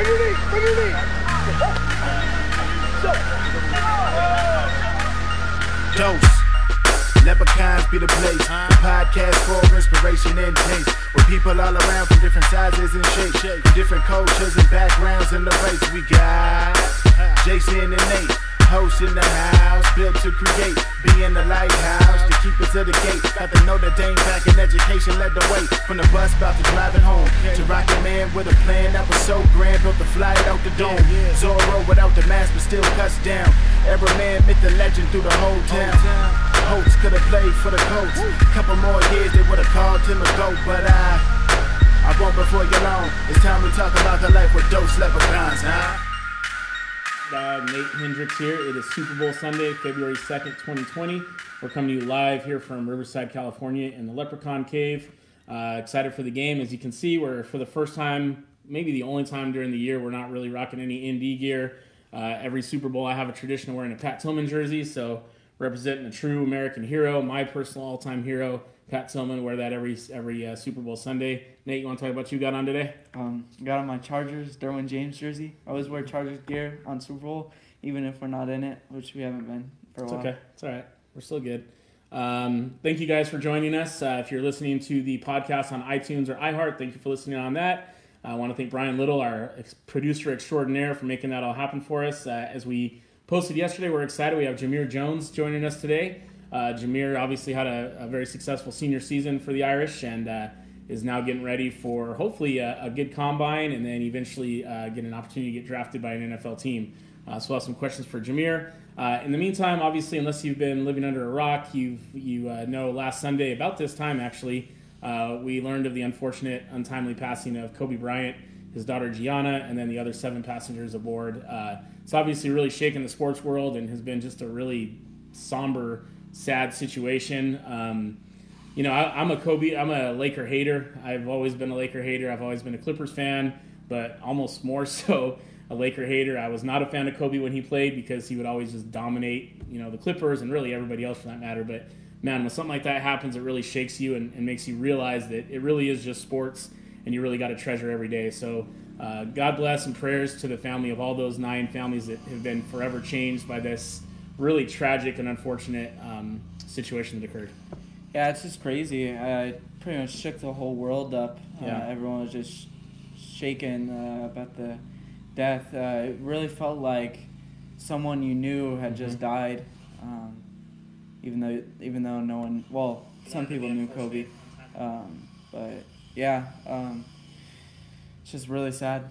Bring your knee. Bring your knee. Dos. Leprechauns be the place. The podcast for inspiration and taste. With people all around from different sizes and shapes. From different cultures and backgrounds in the race. We got Jason and Nate. Host in the house, built to create, be in the lighthouse to keep us to the gate. Got the Notre Dame back in education, led the way from the bus about to driving home. To rock a man with a plan that was so grand, built the flight out the dome. Zorro without the mask, but still cuts down. Every man, myth, the legend through the whole town. Holtz could have played for the Colts. Couple more years, they would have called him a goat, but I. I won't before you long. It's time to talk about the life with dos leprechauns, huh? Uh, Nate Hendricks here. It is Super Bowl Sunday, February 2nd, 2020. We're coming to you live here from Riverside, California in the Leprechaun Cave. Uh, excited for the game. As you can see, we're for the first time, maybe the only time during the year, we're not really rocking any ND gear. Uh, every Super Bowl, I have a tradition of wearing a Pat Tillman jersey, so representing a true American hero, my personal all-time hero, Pat Tillman. Wear that every every uh, Super Bowl Sunday. Nate, you want to talk about what you got on today? Um, got on my Chargers, Derwin James jersey. I always wear Chargers gear on Super Bowl, even if we're not in it, which we haven't been for a It's while. okay. It's all right. We're still good. Um, thank you guys for joining us. Uh, if you're listening to the podcast on iTunes or iHeart, thank you for listening on that. I want to thank Brian Little, our ex- producer extraordinaire, for making that all happen for us. Uh, as we posted yesterday, we're excited. We have Jamir Jones joining us today. Uh, Jamir obviously had a, a very successful senior season for the Irish and uh, is now getting ready for hopefully a, a good combine and then eventually uh, get an opportunity to get drafted by an NFL team. Uh, so we'll have some questions for Jamir. Uh, in the meantime, obviously, unless you've been living under a rock, you you uh, know last Sunday about this time actually, we learned of the unfortunate, untimely passing of Kobe Bryant, his daughter Gianna, and then the other seven passengers aboard. It's obviously really shaken the sports world and has been just a really somber, sad situation. Um, you know, I, I'm a Kobe, I'm a Laker hater. I've always been a Laker hater. I've always been a Clippers fan, but almost more so a Laker hater. I was not a fan of Kobe when he played because he would always just dominate, you know, the Clippers and really everybody else for that matter. But man, when something like that happens, it really shakes you and, and makes you realize that it really is just sports and you really got to treasure every day. So, uh, God bless and prayers to the family of all those nine families that have been forever changed by this really tragic and unfortunate um, situation that occurred. Yeah, it's just crazy. Uh, pretty much shook the whole world up. Yeah. Uh, everyone was just shaken uh, about the death. Uh, it really felt like someone you knew had just Mm-hmm. died. Um, even though, even though no one, well, some people knew Kobe, um, but yeah, um, it's just really sad.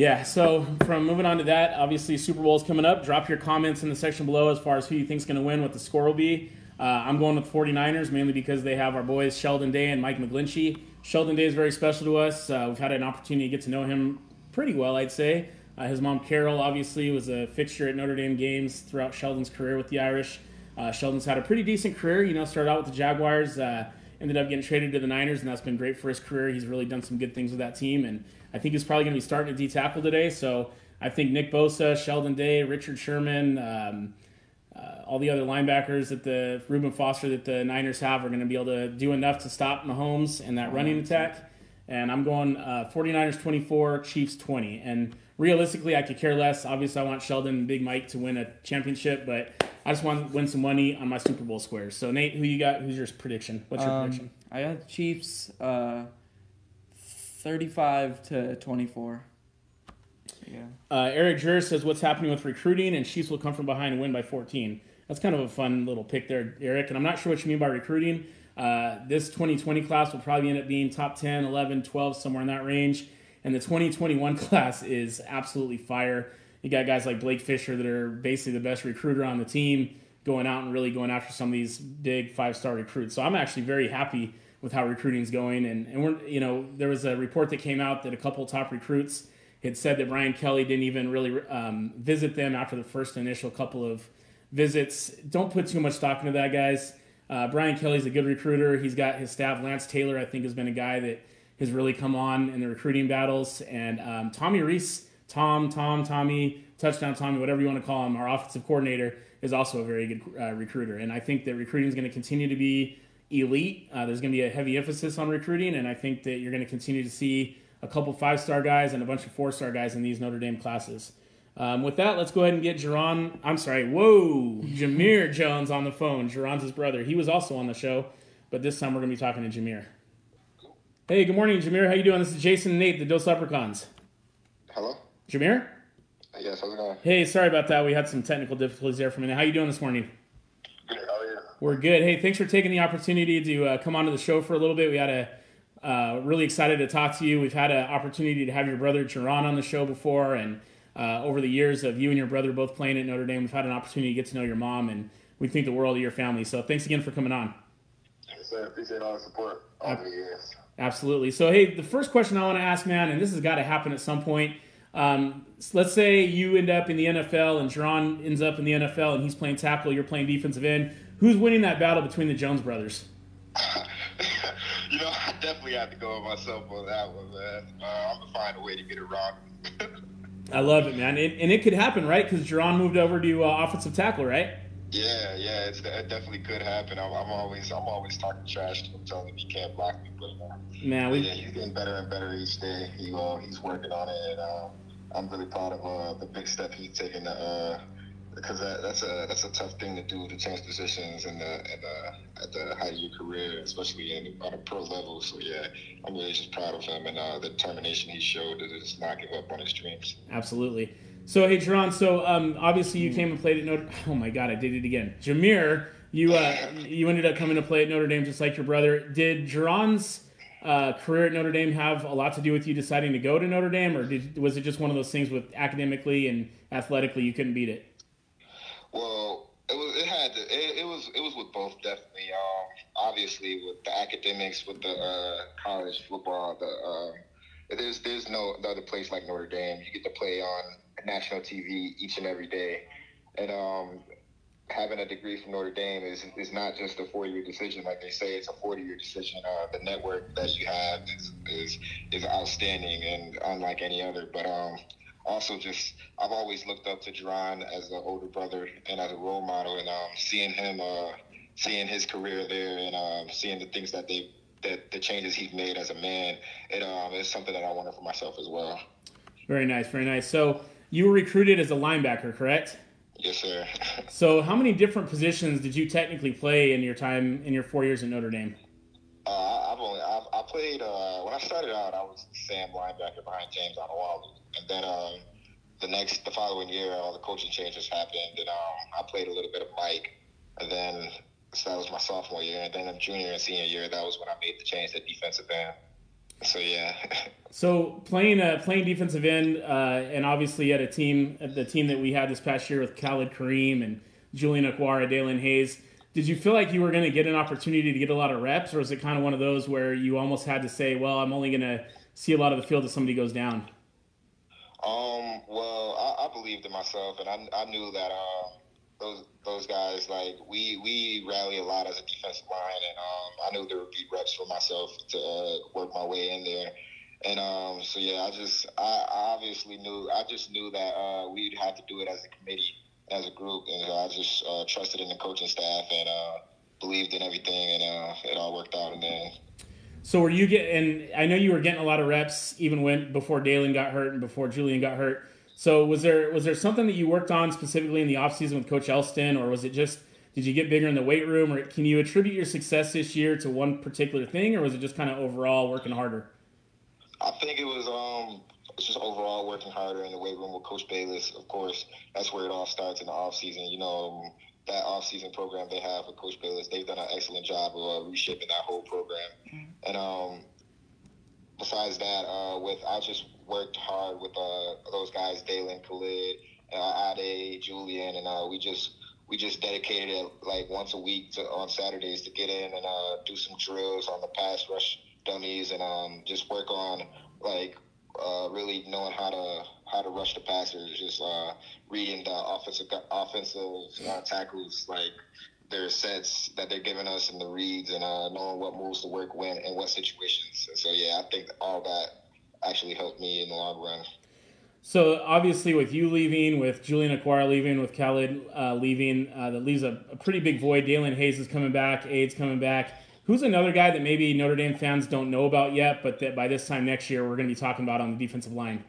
Yeah, so from moving on to that, obviously Super Bowl is coming up. Drop your comments in the section below as far as who you think's going to win, what the score will be. Uh, I'm going with 49ers mainly because they have our boys Sheldon Day and Mike McGlinchey. Sheldon Day is very special to us. Uh, we've had an opportunity to get to know him pretty well, I'd say. Uh, his mom Carol obviously was a fixture at Notre Dame games throughout Sheldon's career with the Irish. Uh, Sheldon's had a pretty decent career. You know, started out with the Jaguars, uh, ended up getting traded to the Niners, and that's been great for his career. He's really done some good things with that team, and I think he's probably going to be starting to D tackle today. So I think Nick Bosa, Sheldon Day, Richard Sherman, um, uh, all the other linebackers that the Reuben Foster that the Niners have are going to be able to do enough to stop Mahomes and that running attack. And I'm going uh, 49ers 24, Chiefs 20. And realistically, I could care less. Obviously, I want Sheldon and Big Mike to win a championship, but I just want to win some money on my Super Bowl squares. So Nate, who you got? Who's your prediction? What's your Um, prediction? I got Chiefs uh, 35 to 24. Yeah. Uh, Eric Jur says, "What's happening with recruiting?" And Chiefs will come from behind and win by 14. That's kind of a fun little pick there, Eric. And I'm not sure what you mean by recruiting. Uh, this 2020 class will probably end up being top 10, 11, 12, somewhere in that range. And the 2021 class is absolutely fire. You got guys like Blake Fisher that are basically the best recruiter on the team, going out and really going after some of these big five star recruits. So I'm actually very happy with how recruiting's going. And, and we're, you know, there was a report that came out that a couple top recruits had said that Brian Kelly didn't even really um, visit them after the first initial couple of visits. Don't put too much stock into that, guys. Uh, Brian Kelly's a good recruiter. He's got his staff. Lance Taylor, I think, has been a guy that has really come on in the recruiting battles. And um, Tommy Rees, Tom, Tom, Tommy, touchdown Tommy, whatever you want to call him, our offensive coordinator, is also a very good uh, recruiter. And I think that recruiting is going to continue to be elite. Uh, there's going to be a heavy emphasis on recruiting, and I think that you're going to continue to see a couple five star guys, and a bunch of four star guys in these Notre Dame classes. Um, with that, let's go ahead and get Jarron. I'm sorry, whoa, Jamir Jones on the phone. Jarron's his brother. He was also on the show, but this time we're going to be talking to Jamir. Hey, good morning, Jamir. How you doing? This is Jason and Nate, the Dos Leprechauns. Hello? Jamir? Yes, how's it going? Hey, sorry about that. We had some technical difficulties there for a minute. How you doing this morning? Good, how are you? We're good. Hey, thanks for taking the opportunity to uh, come onto the show for a little bit. We had a uh, really excited to talk to you. We've had an opportunity to have your brother Jarron on the show before, and uh, over the years of you and your brother both playing at Notre Dame, we've had an opportunity to get to know your mom, and we think the world of your family. So thanks again for coming on. Yes, sir. Appreciate all the support all the years. Absolutely. So, hey, the first question I want to ask, man, and this has got to happen at some point. Um, let's say you end up in the NFL and Jarron ends up in the NFL and he's playing tackle, you're playing defensive end. Who's winning that battle between the Jones brothers? you know, I definitely have to go with myself on that one, man. Uh, I'm going to find a way to get it wrong. I love it, man. It, and it could happen, right? Because Jarron moved over to uh, offensive tackle, right? Yeah, yeah, it's, it definitely could happen. I'm, I'm always, I'm always talking trash to him, telling him he can't block me. But uh, man, we, yeah, he's getting better and better each day. He, uh, he's working on it, and uh, I'm really proud of uh, the big step he's taken. Uh, because that, that's a that's a tough thing to do to change positions and the, in the at the height of your career, especially in, on a pro level. So yeah, I'm really just proud of him and uh, the determination he showed to just not give up on his dreams. Absolutely. So hey, Jarron. So um, obviously you came and played at Notre. Oh my God, I did it again. Jamir, you uh, you ended up coming to play at Notre Dame just like your brother. Did Jarron's uh, career at Notre Dame have a lot to do with you deciding to go to Notre Dame, or did, was it just one of those things with academically and athletically you couldn't beat it? Well, it was. It had. To, it, it was. It was with both definitely. Um, obviously, with the academics, with the uh, college football, the uh, there's there's no other place like Notre Dame. You get to play on national TV each and every day, and um, having a degree from Notre Dame is is not just a four year decision like they say. It's a forty year decision. Uh, the network that you have is is is outstanding and unlike any other. But um, also just I've always looked up to Jarron as an older brother and as a role model, and um, seeing him, uh, seeing his career there, and um, seeing the things that they that the changes he's made as a man, it um, is something that I wanted for myself as well. Very nice, very nice. So you were recruited as a linebacker, correct? Yes, sir. so how many different positions did you technically play in your time in your four years at Notre Dame? Uh, I've only I've, I played uh, when I started out. I was Sam linebacker behind James Onwualu, and then um, the next the following year, all the coaching changes happened, and um, I played a little bit of Mike, and then so that was my sophomore year, and then in junior and senior year, that was when I made the change to defensive end. So yeah. so playing uh, playing defensive end, uh, and obviously at a team, at the team that we had this past year with Khalid Kareem and Julian Okwara, Daelin Hayes did you feel like you were going to get an opportunity to get a lot of reps, or is it kind of one of those where you almost had to say, "Well, I'm only going to see a lot of the field if somebody goes down"? Um. Well, I, I believed in myself, and I, I knew that um, those those guys like we we rally a lot as a defensive line, and um, I knew there would be reps for myself to uh, work my way in there. And um, so yeah, I just I, obviously knew I just knew that uh, we'd have to do it as a committee as a group, and I just uh, trusted in the coaching staff and uh, believed in everything, and uh, it all worked out in the end. So were you getting? I know you were getting a lot of reps even when before Daelin got hurt and before Julian got hurt. So was there was there something that you worked on specifically in the offseason with Coach Elston, or was it just did you get bigger in the weight room, or can you attribute your success this year to one particular thing, or was it just kind of overall working harder? I think it was um, it's just overall working harder in the weight room with Coach Balis. Of course, that's where it all starts in the off season. You know, um, that off season program they have with Coach Balis, they've done an excellent job of uh, reshaping that whole program. Mm-hmm. And um, besides that, uh, with I just worked hard with uh, those guys, Daelin, Khalid, uh, Ade, Julian, and uh, we just we just dedicated it like once a week to, on Saturdays to get in and uh, do some drills on the pass rush dummies and um, just work on like uh, really knowing how to how to rush the passers, just uh, reading the offensive offensive uh, tackles like their sets that they're giving us and the reads and uh, knowing what moves to work when and what situations. And so yeah, I think all that actually helped me in the long run. So obviously, with you leaving, with Julian Okwara leaving, with Khalid uh, leaving, uh, that leaves a, a, pretty big void. Daelin Hayes is coming back, Ade's coming back Who's another guy that maybe Notre Dame fans don't know about yet, but that by this time next year we're going to be talking about on the defensive line?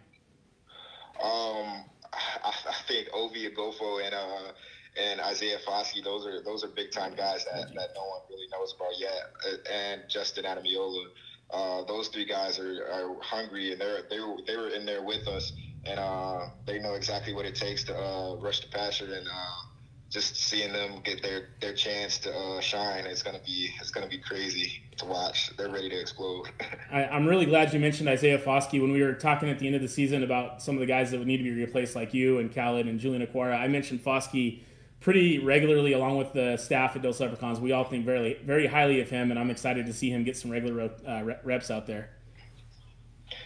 Um, I, I think Ovie Oghoufo and uh, and Isaiah Foskey. Those are those are big time guys that, that no one really knows about yet. Uh, and Justin Ademilola. Uh, those three guys are, are hungry and they're they were they were in there with us and uh, they know exactly what it takes to uh, rush the passer and uh, just seeing them get their, their chance to uh, shine it's gonna be it's gonna be crazy to watch. They're ready to explode. I, am really glad you mentioned Isaiah Foskey when we were talking at the end of the season about some of the guys that would need to be replaced, like you and Khalid and Julian Okwara. I mentioned Foskey pretty regularly along with the staff at Dos Leprechauns. We all think very very highly of him, and I'm excited to see him get some regular uh, reps out there.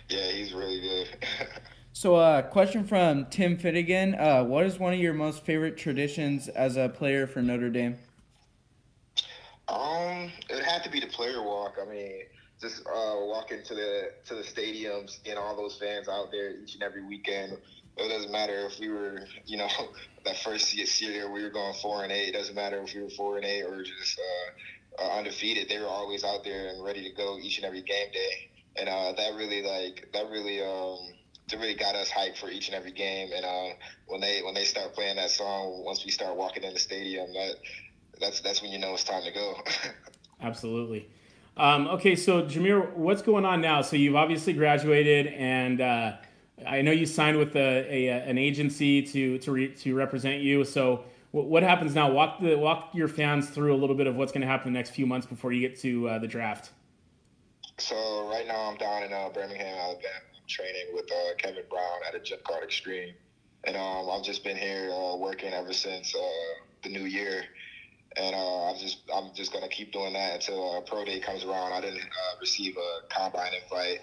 Yeah, he's really good. so, uh, question from Tim Finnegan: uh, What is one of your most favorite traditions as a player for Notre Dame? Um, it had to be the player walk. I mean, just uh, walking to the to the stadiums, getting all those fans out there each and every weekend it doesn't matter if we were, you know, that first year we were going four and eight. It doesn't matter if we were four and eight or just uh, uh, undefeated. They were always out there and ready to go each and every game day, and uh, that really like that really um, that really got us hyped for each and every game. And uh, when they when they start playing that song, once we start walking in the stadium, that that's that's when you know it's time to go. Absolutely. Um, okay, so Jamir, what's going on now? So you've obviously graduated and uh, I know you signed with a, a an agency to to re, to represent you. So what happens now? Walk the walk your fans through a little bit of what's going to happen the next few months before you get to uh, the draft. So right now I'm down in uh, Birmingham, Alabama. Training with uh, Kevin Brown at a Jet Card Extreme, and um, I've just been here uh, working ever since uh, the new year. And uh, I'm just I'm just gonna keep doing that until pro day comes around. I didn't receive a combine invite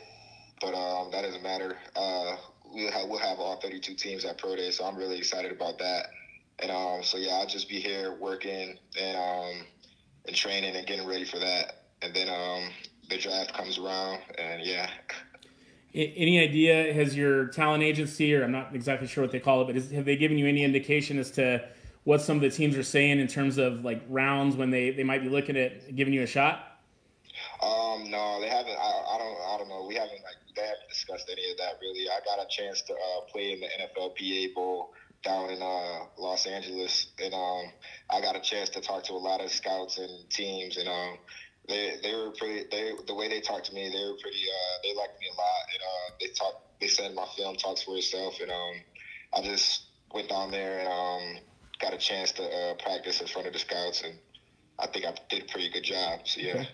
but um, that doesn't matter. Uh, we'll have, we'll have all 32 teams at Pro Day, so I'm really excited about that. And um, so yeah, I'll just be here working and um, and training and getting ready for that. And then um, the draft comes around, and yeah. Any idea? Has your talent agency, or I'm not exactly sure what they call it, but is, have they given you any indication as to what some of the teams are saying in terms of like rounds when they, they might be looking at giving you a shot? Um, no, they haven't. I, I don't. I don't know. We haven't they haven't discussed any of that really. I got a chance to uh, play in the NFLPA Bowl down in uh, Los Angeles, and um, I got a chance to talk to a lot of scouts and teams, and um, they they were pretty. They the way they talked to me, they were pretty. Uh, they liked me a lot, and uh, they talked. They said my film talks for itself, and um, I just went down there and um, got a chance to uh, practice in front of the scouts, and I think I did a pretty good job. So yeah.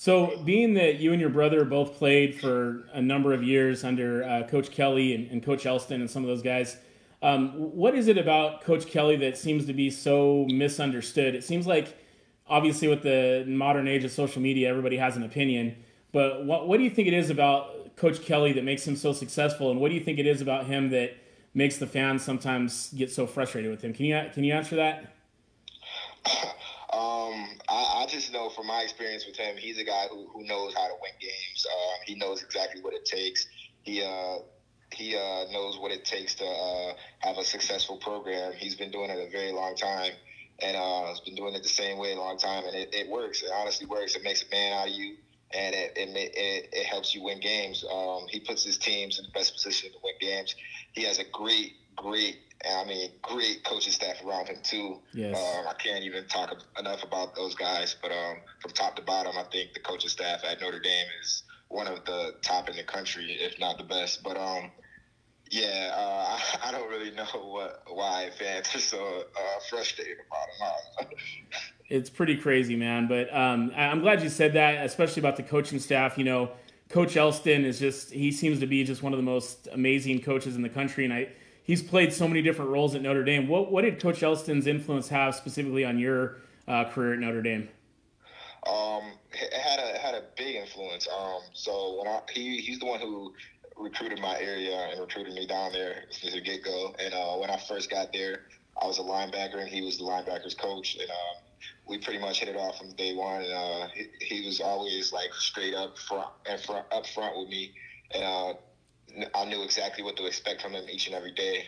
So, being that you and your brother both played for a number of years under uh, Coach Kelly and, and, Coach Elston and some of those guys, um, what is it about Coach Kelly that seems to be so misunderstood? It seems like, obviously, with the modern age of social media, everybody has an opinion. But what, what do you think it is about Coach Kelly that makes him so successful, and what do you think it is about him that makes the fans sometimes get so frustrated with him? Can you can you answer that? Just know from my experience with him, he's a guy who, who knows how to win games. Um, he knows exactly what it takes. He uh, he uh, knows what it takes to uh, have a successful program. He's been doing it a very long time, and uh, has been doing it the same way a long time, and it, it works. It honestly works. It makes a man out of you, and it it, it, it helps you win games. Um, he puts his teams in the best position to win games. He has a great, great I mean, great coaching staff around him too. Yes. Um, I can't even talk enough about those guys. But um, from top to bottom, I think the coaching staff at Notre Dame is one of the top in the country, if not the best. But um, yeah, uh, I, I, don't really know what why fans are so uh, frustrated about him. it's pretty crazy, man. But um, I'm glad you said that, especially about the coaching staff. You know, Coach Elston is just he seems to be just one of the most amazing coaches in the country, and I he's played so many different roles at Notre Dame. What what did Coach Elston's influence have specifically on your uh, career at Notre Dame? Um, it had a had a big influence. Um, so when I he he's the one who recruited my area and recruited me down there since the get go. And uh, when I first got there, I was a linebacker and he was the linebackers coach. And um, we pretty much hit it off from day one. And uh, he, he, was always like straight up front and front up front with me. And uh, I knew exactly what to expect from him each and every day.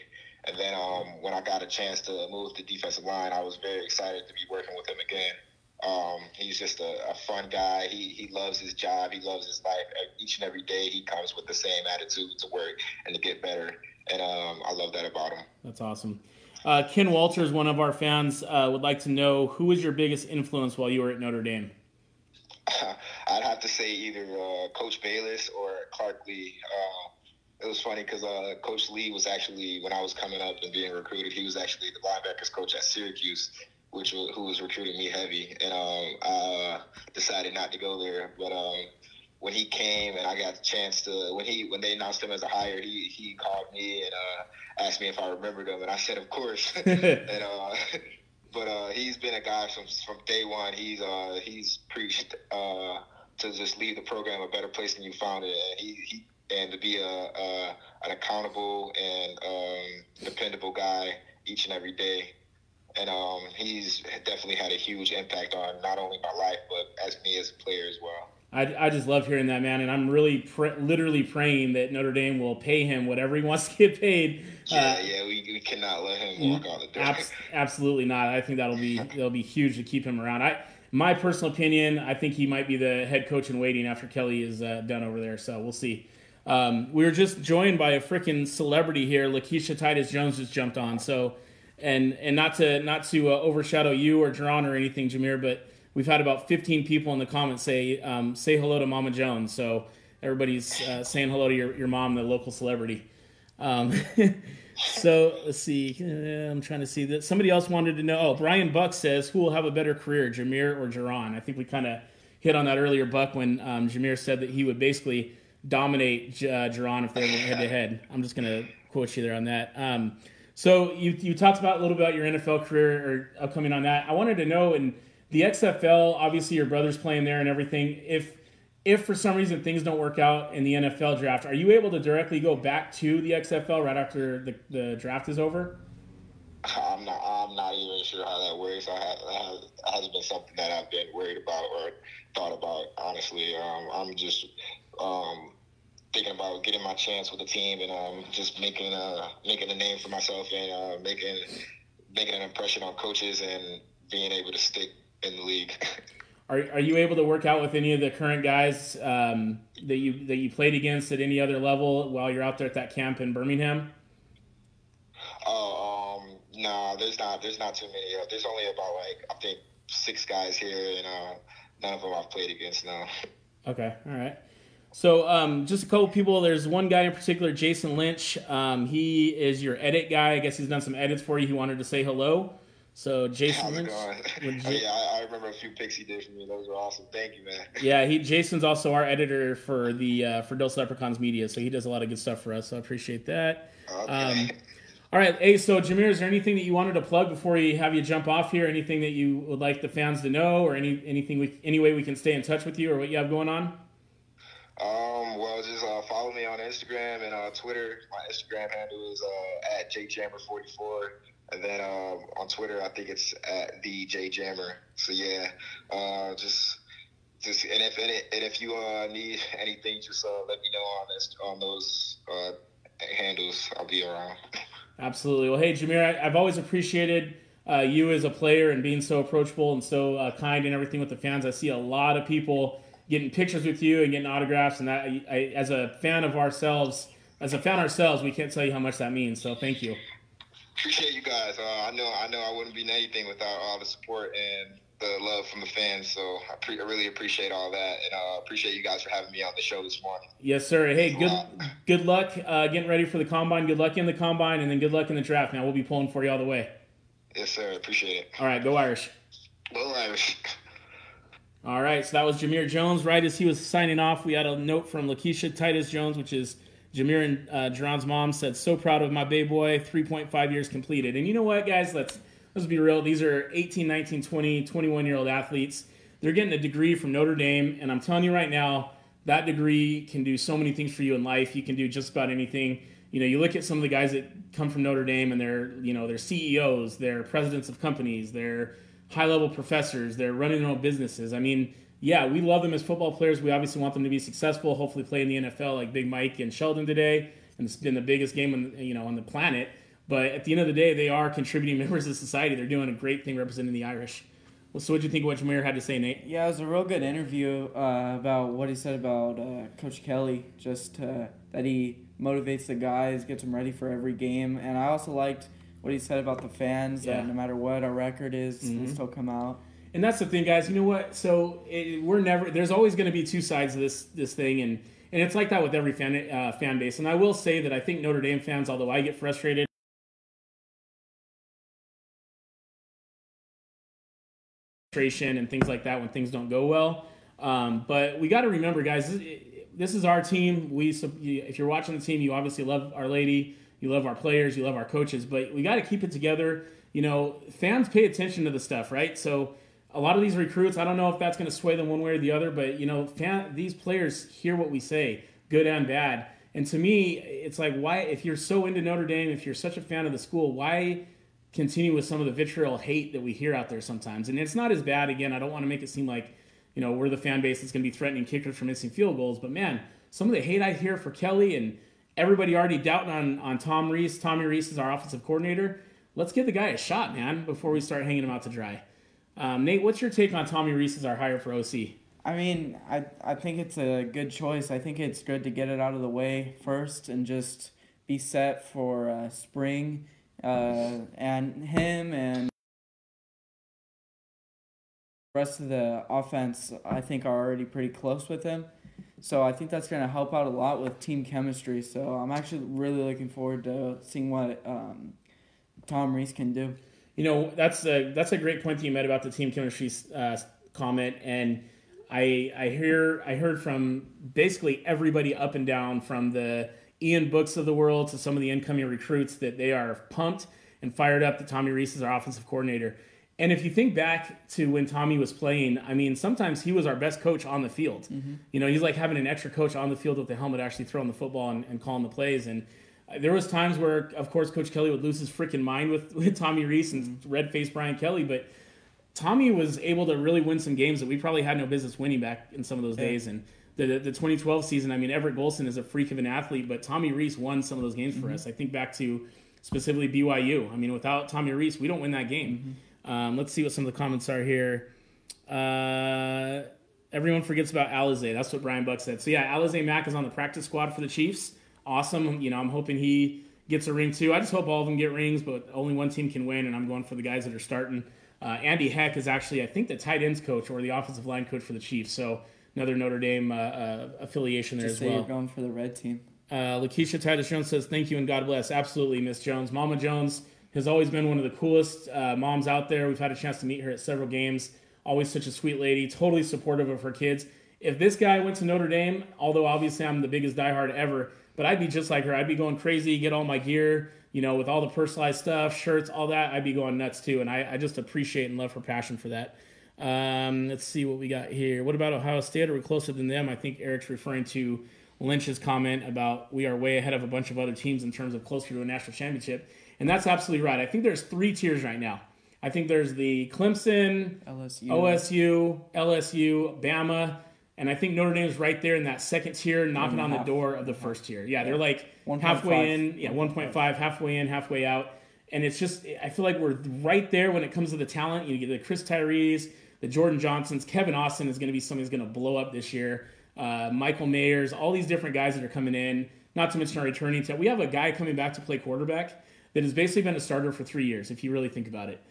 And then um, when I got a chance to move to defensive line, I was very excited to be working with him again. Um, he's just a, a, fun guy. He he loves his job. He loves his life. Each and every day, he comes with the same attitude to work and to get better. And um, I love that about him. That's awesome. Uh, Ken Walters, one of our fans, uh, would like to know who was your biggest influence while you were at Notre Dame. I'd have to say either uh, Coach Balis or Clark Lea. Uh, it was funny because uh, Coach Lea was actually when I was coming up and being recruited, he was actually the linebackers coach at Syracuse, which was, who was recruiting me heavy, and um, I uh, decided not to go there. But um, when he came and I got the chance to when he when they announced him as a hire, he he called me and uh, asked me if I remembered him, and I said of course. and uh, but uh, he's been a guy from from day one. He's uh, he's preached uh, to just leave the program a better place than you found it, and he, he and to be a, a an accountable and um, dependable guy each and every day. And um, he's definitely had a huge impact on not only my life, but as me as a player as well. I, I just love hearing that, man. And I'm really pr- literally praying that Notre Dame will pay him whatever he wants to get paid. Yeah, uh, yeah, we, we cannot let him walk out the door. Ab- absolutely not. I think that'll be that'll be huge to keep him around. I my personal opinion, I think he might be the head coach in waiting after Kelly is uh, done over there. So we'll see. Um, we were just joined by a freaking celebrity here. Lakeisha Titus Jones just jumped on. So, and and not to not to uh, overshadow you or Jarron or anything, Jamir, but we've had about 15 people in the comments say um, say hello to Mama Jones. So everybody's uh, saying hello to your, your mom, the local celebrity. Um, so let's see. I'm trying to see that somebody else wanted to know. Oh, Brian Buck says who will have a better career, Jamir or Jarron? I think we kind of hit on that earlier, Buck, when um, Jamir said that he would basically dominate uh, Jarron if they were head to head. I'm just gonna quote you there on that. Um, so you you talked about a little bit about your NFL career or upcoming on that. I wanted to know in the XFL, obviously your brother's playing there and everything. If if for some reason things don't work out in the NFL draft, are you able to directly go back to the XFL right after the, the draft is over? I'm not. I'm not even sure how that works. I have, hasn't been something that I've been worried about or thought about. Honestly, um, I'm just um, thinking about getting my chance with the team and um, just making a making a name for myself and uh, making making an impression on coaches and being able to stick in the league. Are, are you able to work out with any of the current guys um, that you that you played against at any other level while you're out there at that camp in Birmingham? Oh, um, no, nah, there's not. There's not too many. Uh, there's only about like I think six guys here, and uh, none of them I've played against now. Okay, all right. So, um, just a couple people. There's one guy in particular, Jason Lynch. Um, he is your edit guy. I guess he's done some edits for you. He wanted to say hello. So Jason Lynch. yeah, I, I, remember a few picks he did for me. Those were awesome. Thank you, man. Yeah, he Jason's also our editor for the uh, for Dos Leprechauns Media, so he does a lot of good stuff for us. So I appreciate that. Okay. Um, all right, hey, so Jamir, is there anything that you wanted to plug before we have you jump off here? Anything that you would like the fans to know, or any anything we, any way we can stay in touch with you, or what you have going on? Um, well, just uh, follow me on Instagram and uh, Twitter. My Instagram handle is uh, at jjammer44. And then um, on Twitter, I think it's at the J Jammer. So yeah, uh, just just and if and, if you uh, need anything, just uh, let me know on this on those uh, handles. I'll be around. Absolutely. Well, hey Jamir, I, have always appreciated uh, you as a player and being so approachable and so uh, kind and everything with the fans. I see a lot of people getting pictures with you and getting autographs, and that I, as a fan of ourselves, as a fan ourselves, we can't tell you how much that means. So thank you appreciate you guys. Uh, I know I know I wouldn't be anything without all the support and the love from the fans. So I, pre- I really appreciate all that, and uh, appreciate you guys for having me on the show this morning. Yes, sir. Hey, good good luck uh, getting ready for the combine. Good luck in the combine, and then good luck in the draft. Now we'll be pulling for you all the way. Yes, sir. Appreciate it. All right, go Irish. Go Irish. All right, so that was Jamir Jones. Right as he was signing off, we had a note from Lakeisha Titus Jones, which is Jamir and uh, Jarron's mom said, "So proud of my baby boy. 3.5 years completed." And you know what, guys? Let's let's be real. These are 18, 19, 20, 21 year old athletes. They're getting a degree from Notre Dame, and I'm telling you right now, that degree can do so many things for you in life. You can do just about anything. You know, you look at some of the guys that come from Notre Dame, and they're you know they're CEOs, they're presidents of companies, they're high level professors, they're running their own businesses. I mean yeah, we love them as football players. We obviously want them to be successful. Hopefully, play in the NFL like Big Mike and Sheldon today, and it's been the biggest game on you know on the planet. But at the end of the day, they are contributing members of society. They're doing a great thing representing the Irish. Well, so what do you think what Jamir had to say, Nate? Yeah, it was a real good interview uh, about what he said about uh, Coach Kelly. Just uh, that he motivates the guys, gets them ready for every game, and I also liked what he said about the fans. Yeah. That no matter what our record is, Mhm. they still come out. And that's the thing, guys. You know what? So it, we're never. There's always going to be two sides of this this thing, and and it's like that with every fan uh, fan base. And I will say that I think Notre Dame fans, although I get frustrated. frustration and things like that when things don't go well. Um, but we got to remember, guys, this, this is our team. We, if you're watching the team, you obviously love Our Lady, you love our players, you love our coaches, but we got to keep it together. You know, fans pay attention to the stuff, right? So a lot of these recruits, I don't know if that's going to sway them one way or the other, but you know, fan, these players hear what we say, good and bad. And to me, it's like, why, if you're so into Notre Dame, if you're such a fan of the school, why continue with some of the vitriol hate that we hear out there sometimes? And it's not as bad. Again, I don't want to make it seem like, you know, we're the fan base that's going to be threatening kickers for missing field goals. But man, some of the hate I hear for Kelly and everybody already doubting on, on Tom Rees. Tommy Rees is our offensive coordinator. Let's give the guy a shot, man, before we start hanging him out to dry. Um, Nate, what's your take on Tommy Rees as our hire for OC? I mean, I I think it's a good choice. I think it's good to get it out of the way first and just be set for uh, spring. Uh, and him and the rest of the offense, I think, are already pretty close with him. So I think that's going to help out a lot with team chemistry. So I'm actually really looking forward to seeing what um, Tom Rees can do. You know, that's a that's a great point that you made about the team chemistry uh, comment, and I I hear I heard from basically everybody up and down from the Ian Books of the world to some of the incoming recruits that they are pumped and fired up that Tommy Rees is our offensive coordinator. And if you think back to when Tommy was playing, I mean, sometimes he was our best coach on the field. Mm-hmm. You know, he's like having an extra coach on the field with the helmet, actually throwing the football and, and calling the plays. And uh, there was times where, of course, Coach Kelly would lose his freaking mind with, with Tommy Rees and mm-hmm. red faced Brian Kelly, but Tommy was able to really win some games that we probably had no business winning back in some of those days. And the, the 2012 season, I mean, Everett Golson is a freak of an athlete, but Tommy Rees won some of those games for mm-hmm. us. I think back to specifically BYU. I mean, without Tommy Rees, we don't win that game. Um, let's see what some of the comments are here. Uh, everyone forgets about Alizé. That's what Brian Buck said. So yeah, Alizé Mack is on the practice squad for the Chiefs. Awesome. You know, I'm hoping he gets a ring too. I just hope all of them get rings, but only one team can win, and I'm going for the guys that are starting. Uh, Andy Heck is actually, I think, the tight ends coach or the offensive line coach for the Chiefs. So another Notre Dame uh, uh, affiliation there Just as say well. you're going for the red team. Uh, Lakeisha Titus Jones says, Thank you and God bless. Absolutely, Miss Jones. Mama Jones has always been one of the coolest uh, moms out there. We've had a chance to meet her at several games. Always such a sweet lady, totally supportive of her kids. If this guy went to Notre Dame, although obviously I'm the biggest diehard ever, but I'd be just like her. I'd be going crazy, get all my gear, you know, with all the personalized stuff, shirts, all that. I'd be going nuts too. And I, I just appreciate and love her passion for that. Um, let's see what we got here. What about Ohio State? Are we closer than them? I think Eric's referring to Lynch's comment about we are way ahead of a bunch of other teams in terms of closer to a national championship. And that's absolutely right. I think there's three tiers right now. I think there's the Clemson, LSU. OSU, LSU, Bama, and I think Notre Dame's right there in that second tier, knocking on and the half. door of the first tier. Yeah, they're like 1.5. halfway in, yeah, 1.5, halfway in, halfway out. And it's just, I feel like we're right there when it comes to the talent. You get the Chris Tyrese, the Jordan Johnsons, Kevin Austin is going to be somebody who's going to blow up this year. Uh, Michael Mayers, all these different guys that are coming in. Not to mention our returning to. We have a guy coming back to play quarterback that has basically been a starter for three years, if you really think about it.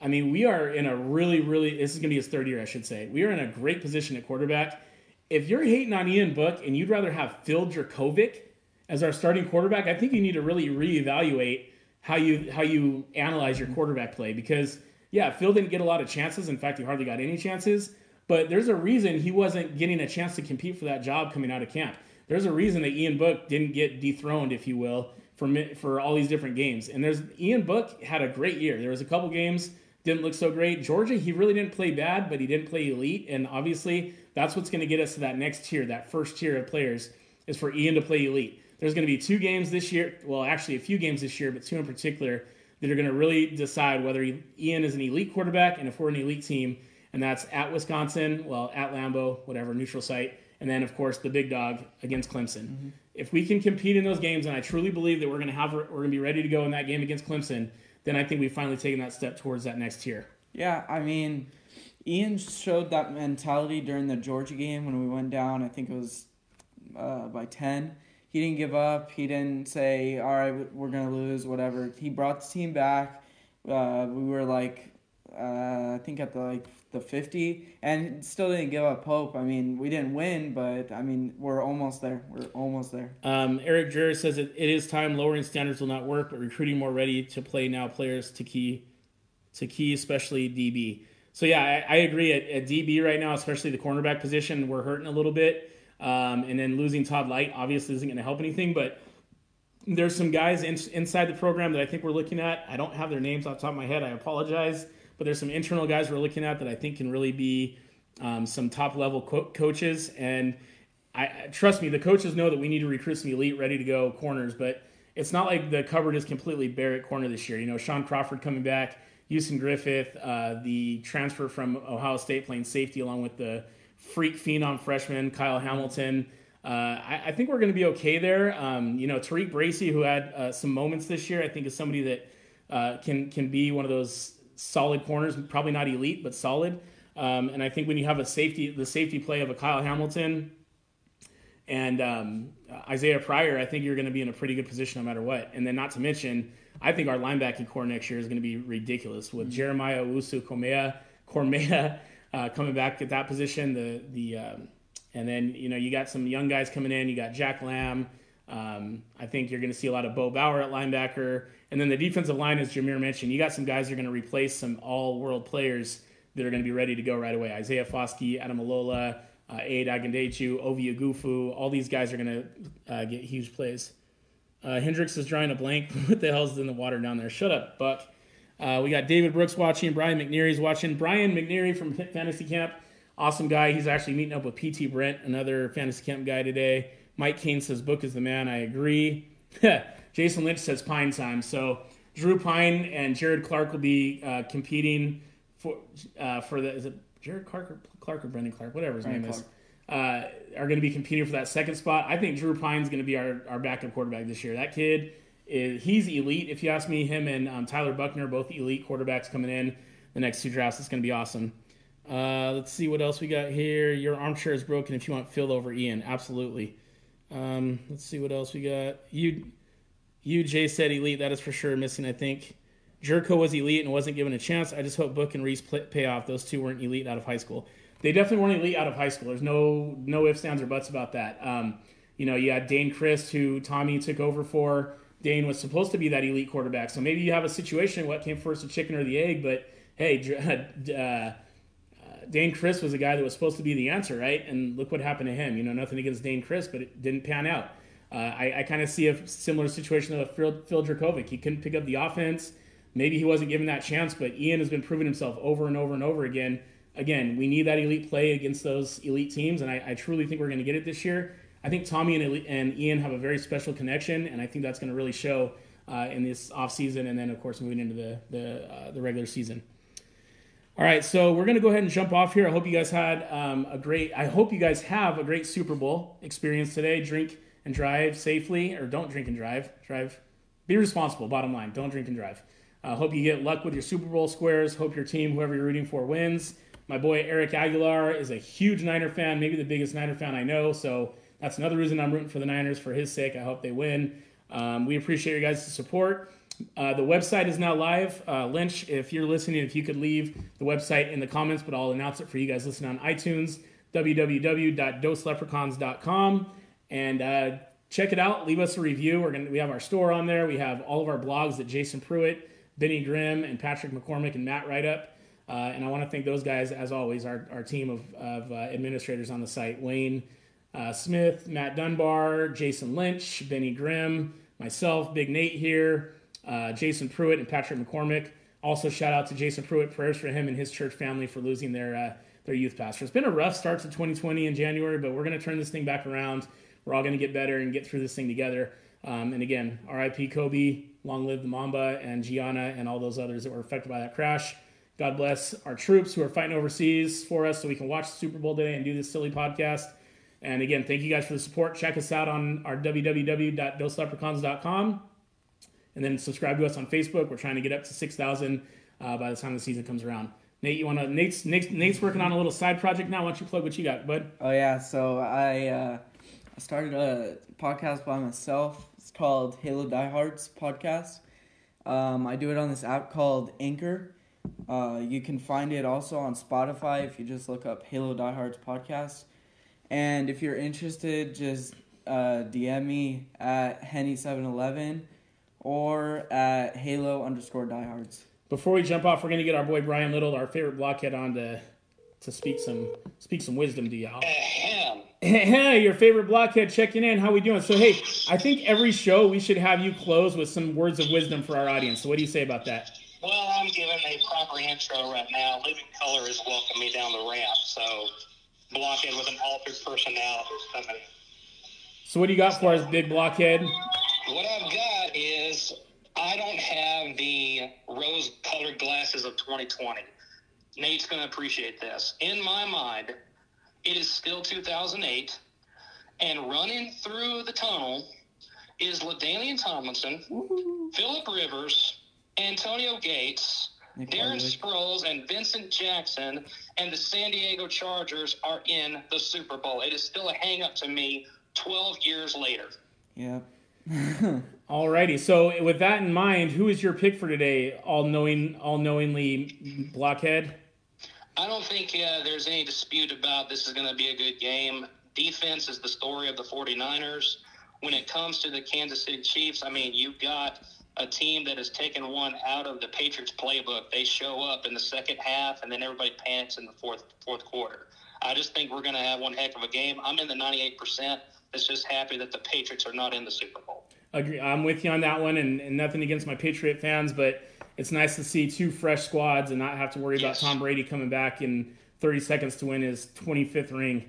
I mean, we are in a really, really, this is going to be his third year, I should say. We are in a great position at quarterback. If you're hating on Ian Book and you'd rather have Phil Jurkovec as our starting quarterback, I think you need to really reevaluate how you how you analyze your quarterback play because yeah, Phil didn't get a lot of chances. In fact, he hardly got any chances. But there's a reason he wasn't getting a chance to compete for that job coming out of camp. There's a reason that Ian Book didn't get dethroned, if you will, for for all these different games. And there's Ian Book had a great year. There was a couple games didn't look so great. Georgia, he really didn't play bad, but he didn't play elite. And obviously, that's what's going to get us to that next tier, that first tier of players, is for Ian to play elite. There's going to be two games this year. Well, actually, a few games this year, but two in particular that are going to really decide whether Ian is an elite quarterback and if we're an elite team. And that's at Wisconsin, well, at Lambeau, whatever, neutral site. And then, of course, the big dog against Clemson. Mm-hmm. If we can compete in those games, and I truly believe that we're going to have, we're going to be ready to go in that game against Clemson, then I think we've finally taken that step towards that next tier. Yeah, I mean, Ian showed that mentality during the Georgia game when we went down. I think it was uh, by ten. He didn't give up. He didn't say, "All right, we're gonna lose," whatever. He brought the team back. Uh, we were like, uh, I think at the like the fifty, and still didn't give up hope. I mean, we didn't win, but I mean, we're almost there. We're almost there. Um, Eric Jura says it, it is time. Lowering standards will not work, but recruiting more ready to play now players to key, to key, especially DB. So yeah, I, I agree. At, at, DB right now, especially the cornerback position, we're hurting a little bit. Um, and then losing Todd Lyght obviously isn't going to help anything. But there's some guys in, inside the program that I think we're looking at. I don't have their names off the top of my head. I apologize. But there's some internal guys we're looking at that I think can really be um, some top level co- coaches. And I trust me, the coaches know that we need to recruit some elite, ready to go corners. But it's not like the cupboard is completely bare at corner this year. You know, Shaun Crawford coming back Houston Griffith, uh, the transfer from Ohio State playing safety along with the freak phenom freshman Kyle Hamilton. Uh, I, I, think we're going to be okay there. Um, you know, TaRiq Bracy, who had uh, some moments this year, I think is somebody that uh, can can be one of those solid corners. Probably not elite, but solid. Um, and I think when you have a safety, the safety play of a Kyle Hamilton and um, Isaiah Pryor, I think you're going to be in a pretty good position no matter what. And then not to mention I think our linebacking core next year is going to be ridiculous with mm-hmm. Jeremiah Owusu Cormea, Koramoah uh, coming back at that position. The the um, and then you know you got some young guys coming in. You got Jack Lamb. Um, I think you're going to see a lot of Bo Bauer at linebacker, and then the defensive line, as Jamir mentioned, you got some guys that are going to replace some all-world players that are going to be ready to go right away. Isaiah Foskey, Ademilola, uh, Ade Ogundeji, Ovie Oghoufo, all these guys are going to uh, get huge plays. Uh, Hendricks is drawing a blank. what the hell's in the water down there? Shut up, Buck. Uh, we got David Brooks watching. Brian McNeary's watching. Brian McNeary from Fantasy Camp, awesome guy. He's actually meeting up with PT Brent, another Fantasy Camp guy today. Mike Kane says Book is the man. I agree. Jason Lynch says Pine time. So Drew Pyne and Jared Clark will be uh, competing for uh, for the is it Jared Clark or Clark or Brendan Clark, whatever his Brian name Clark. is uh, are going to be competing for that second spot. I think Drew Pyne's going to be our, our backup quarterback this year. That kid, is, he's elite. If you ask me, him and um, Tyler Buchner, both elite quarterbacks coming in the next two drafts. It's going to be awesome. Uh, let's see what else we got here. Your armchair is broken if you want Phil over Ian. Absolutely. Um, let's see what else we got. You, Jay said elite. That is for sure missing, I think. Jerko was elite and wasn't given a chance. I just hope Book and Rees pay off. Those two weren't elite out of high school they definitely weren't elite out of high school. There's no no ifs, ands, or buts about that. Um, you know, you had Dayne Crist, who Tommy took over for. Dayne was supposed to be that elite quarterback. So maybe you have a situation what came first, the chicken or the egg? But hey, uh, Dayne Crist was a guy that was supposed to be the answer, right? And look what happened to him. You know, nothing against Dayne Crist, but it didn't pan out. Uh, I, I kind of see a similar situation with Phil, Phil Jurkovec. He couldn't pick up the offense. Maybe he wasn't given that chance, but Ian has been proving himself over and over and over again again, we need that elite play against those elite teams, and I, I truly think we're going to get it this year. I think Tommy and, and Ian have a very special connection, and I think that's going to really show uh, in this offseason and then, of course, moving into the, the, uh, the regular season. All right, so we're going to go ahead and jump off here. I hope you guys had um, a great, I hope you guys have a great Super Bowl experience today. Drink and drive safely, or don't drink and drive. Drive, be responsible, bottom line. Don't drink and drive. Uh, hope you get luck with your Super Bowl squares. Hope your team, whoever you're rooting for, wins. My boy Eric Aguilar is a huge Niner fan, maybe the biggest Niner fan I know. So that's another reason I'm rooting for the Niners for his sake. I hope they win. Um, we appreciate your guys' support. Uh, the website is now live. Uh, Lynch, if you're listening, if you could leave the website in the comments, but I'll announce it for you guys listening on iTunes, www.dosleprechauns.com. And uh, check it out. Leave us a review. We're gonna we have our store on there. We have all of our blogs that Jason Pruitt, Benny Grimm, and Patrick McCormick and Matt write up. Uh, and I want to thank those guys, as always, our, our team of, of uh, administrators on the site Wayne uh, Smith, Matt Dunbar, Jason Lynch, Benny Grimm, myself, Big Nate here, uh, Jason Pruitt, and Patrick McCormick. Also, shout out to Jason Pruitt. Prayers for him and his church family for losing their, uh, their youth pastor. It's been a rough start to 2020 in January, but we're going to turn this thing back around. We're all going to get better and get through this thing together. Um, and again, RIP Kobe, long live the Mamba and Gianna and all those others that were affected by that crash. God bless our troops who are fighting overseas for us so we can watch the Super Bowl today and do this silly podcast. And again, thank you guys for the support. Check us out on our www.dosleprechauns.com and then subscribe to us on Facebook. We're trying to get up to 6,000 uh, by the time the season comes around. Nate, you want to? Nate's, Nate's Nate's working on a little side project now. Why don't you plug what you got, bud? Oh yeah, so I uh, I started a podcast by myself. It's called Halo Diehards Podcast. Um, I do it on this app called Anchor. Uh, you can find it also on Spotify if you just look up Halo Diehards Podcast. And if you're interested, just uh, DM me at Henny711 or at Halo underscore Diehards. Before we jump off, we're gonna get our boy Brian Little, our favorite blockhead, on to to speak some speak some wisdom to y'all. Ahem. Hey, your favorite blockhead checking in. How we doing? So hey, I think every show we should have you close with some words of wisdom for our audience. So what do you say about that? Well, I'm giving a proper intro right now. Living Color is welcoming me down the ramp, so blockhead with an altered personality is coming. So what do you got for us, big blockhead? What I've got is I don't have the rose-colored glasses of 2020. Nate's going to appreciate this. In my mind, it is still 2008, and running through the tunnel is LaDainian Tomlinson, Philip Rivers, Antonio Gates, Nick Darren Hardwick. Sproles, and Vincent Jackson, and the San Diego Chargers are in the Super Bowl. It is still a hang up to me 12 years later. Yep. Alrighty. So with that in mind, who is your pick for today? All knowing, all knowingly blockhead. I don't think uh, there's any dispute about this is going to be a good game. Defense is the story of the 49ers. When it comes to the Kansas City Chiefs, I mean, you've got a team that has taken one out of the Patriots playbook. They show up in the second half, and then everybody panics in the fourth fourth quarter. I just think we're going to have one heck of a game. I'm in the 98%. That's just happy that the Patriots are not in the Super Bowl. Agree. I'm with you on that one, and, and nothing against my Patriot fans, but it's nice to see two fresh squads and not have to worry Yes. about Tom Brady coming back in 30 seconds to win his 25th ring.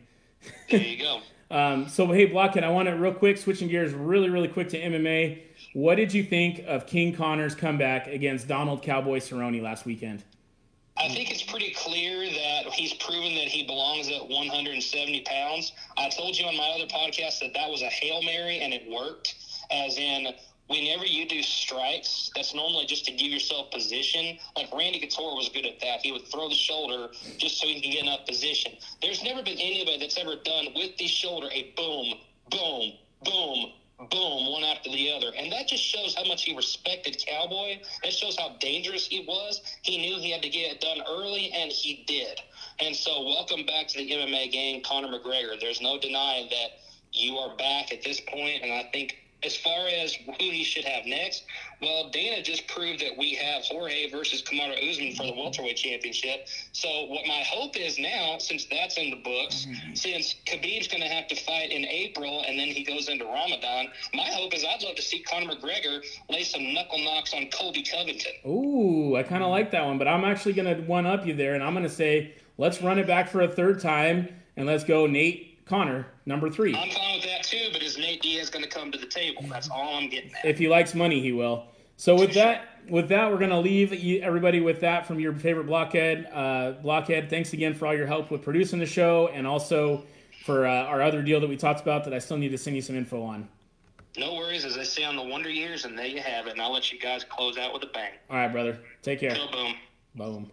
There you go. Um, so, hey, Blockhead, I want to real quick, switching gears really, really quick to MMA. What did you think of King Conor's comeback against Donald Cowboy Cerrone last weekend? I think it's pretty clear that he's proven that he belongs at 170 pounds. I told you on my other podcast that that was a Hail Mary and it worked. As in, whenever you do strikes, that's normally just to give yourself position. Like Randy Couture was good at that. He would throw the shoulder just so he can get enough position. There's never been anybody that's ever done with the shoulder a boom, boom, boom, boom, one after the other. And that just shows how much he respected Cowboy. That shows how dangerous he was. He knew he had to get it done early, and he did. And so, welcome back to the MMA game, Conor McGregor. There's no denying that you are back at this point, and I think. As far as who he should have next, well, Dana just proved that we have Jorge versus Kamaru Usman for the welterweight championship. So, what my hope is now, since that's in the books, since Khabib's going to have to fight in April and then he goes into Ramadan, my hope is I'd love to see Conor McGregor lay some knuckle knocks on Colby Covington. Ooh, I kind of like that one, but I'm actually going to one up you there, and I'm going to say let's run it back for a third time, and let's go Nate Conor, number three. I'm fine with that too, but is Nate Diaz going to come to the table? That's all I'm getting at. If he likes money, he will. So with that, with that, we're gonna leave everybody with that from your favorite blockhead. Uh, blockhead, thanks again for all your help with producing the show, and also for uh, our other deal that we talked about that I still need to send you some info on. No worries, as I say on the Wonder Years, and there you have it. And I'll let you guys close out with a bang. All right, brother. Take care. Go boom. Boom.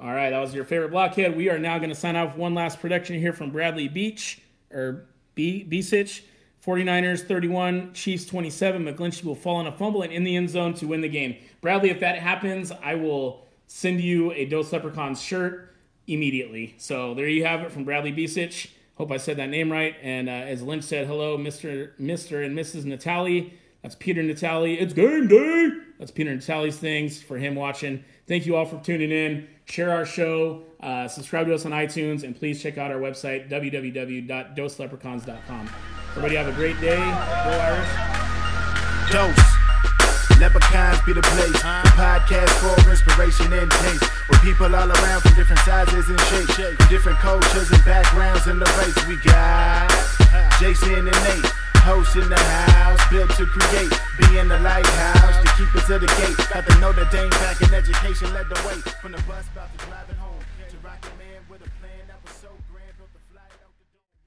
All right, that was your favorite blockhead. We are now going to sign off one last production here from Bradley Beach or B Beasich. 49ers 31, Chiefs 27. McGlinchey will fall on a fumble and in the end zone to win the game. Bradley, if that happens, I will send you a Dos Leprechauns shirt immediately. So there you have it from Bradley Beasich. Hope I said that name right. And uh, as Lynch said, hello, Mr. Mr. and Mrs. Natali. That's Peter Natali. It's game day. That's Peter Natali's things for him watching. Thank you all for tuning in. Share our show. Uh, subscribe to us on iTunes. And please check out our website, www.dosleprechauns.com. Everybody have a great day. Go Irish. Dos. Leprechauns be the place. The podcast for inspiration and taste. With people all around from different sizes and shapes. From different cultures and backgrounds in the race. We got Jason and Nate. Hosts in the house, built to create, be in the lighthouse, to keep us to the gate. Got to know the Notre Dame back in education, led the way from the bus about to drive it.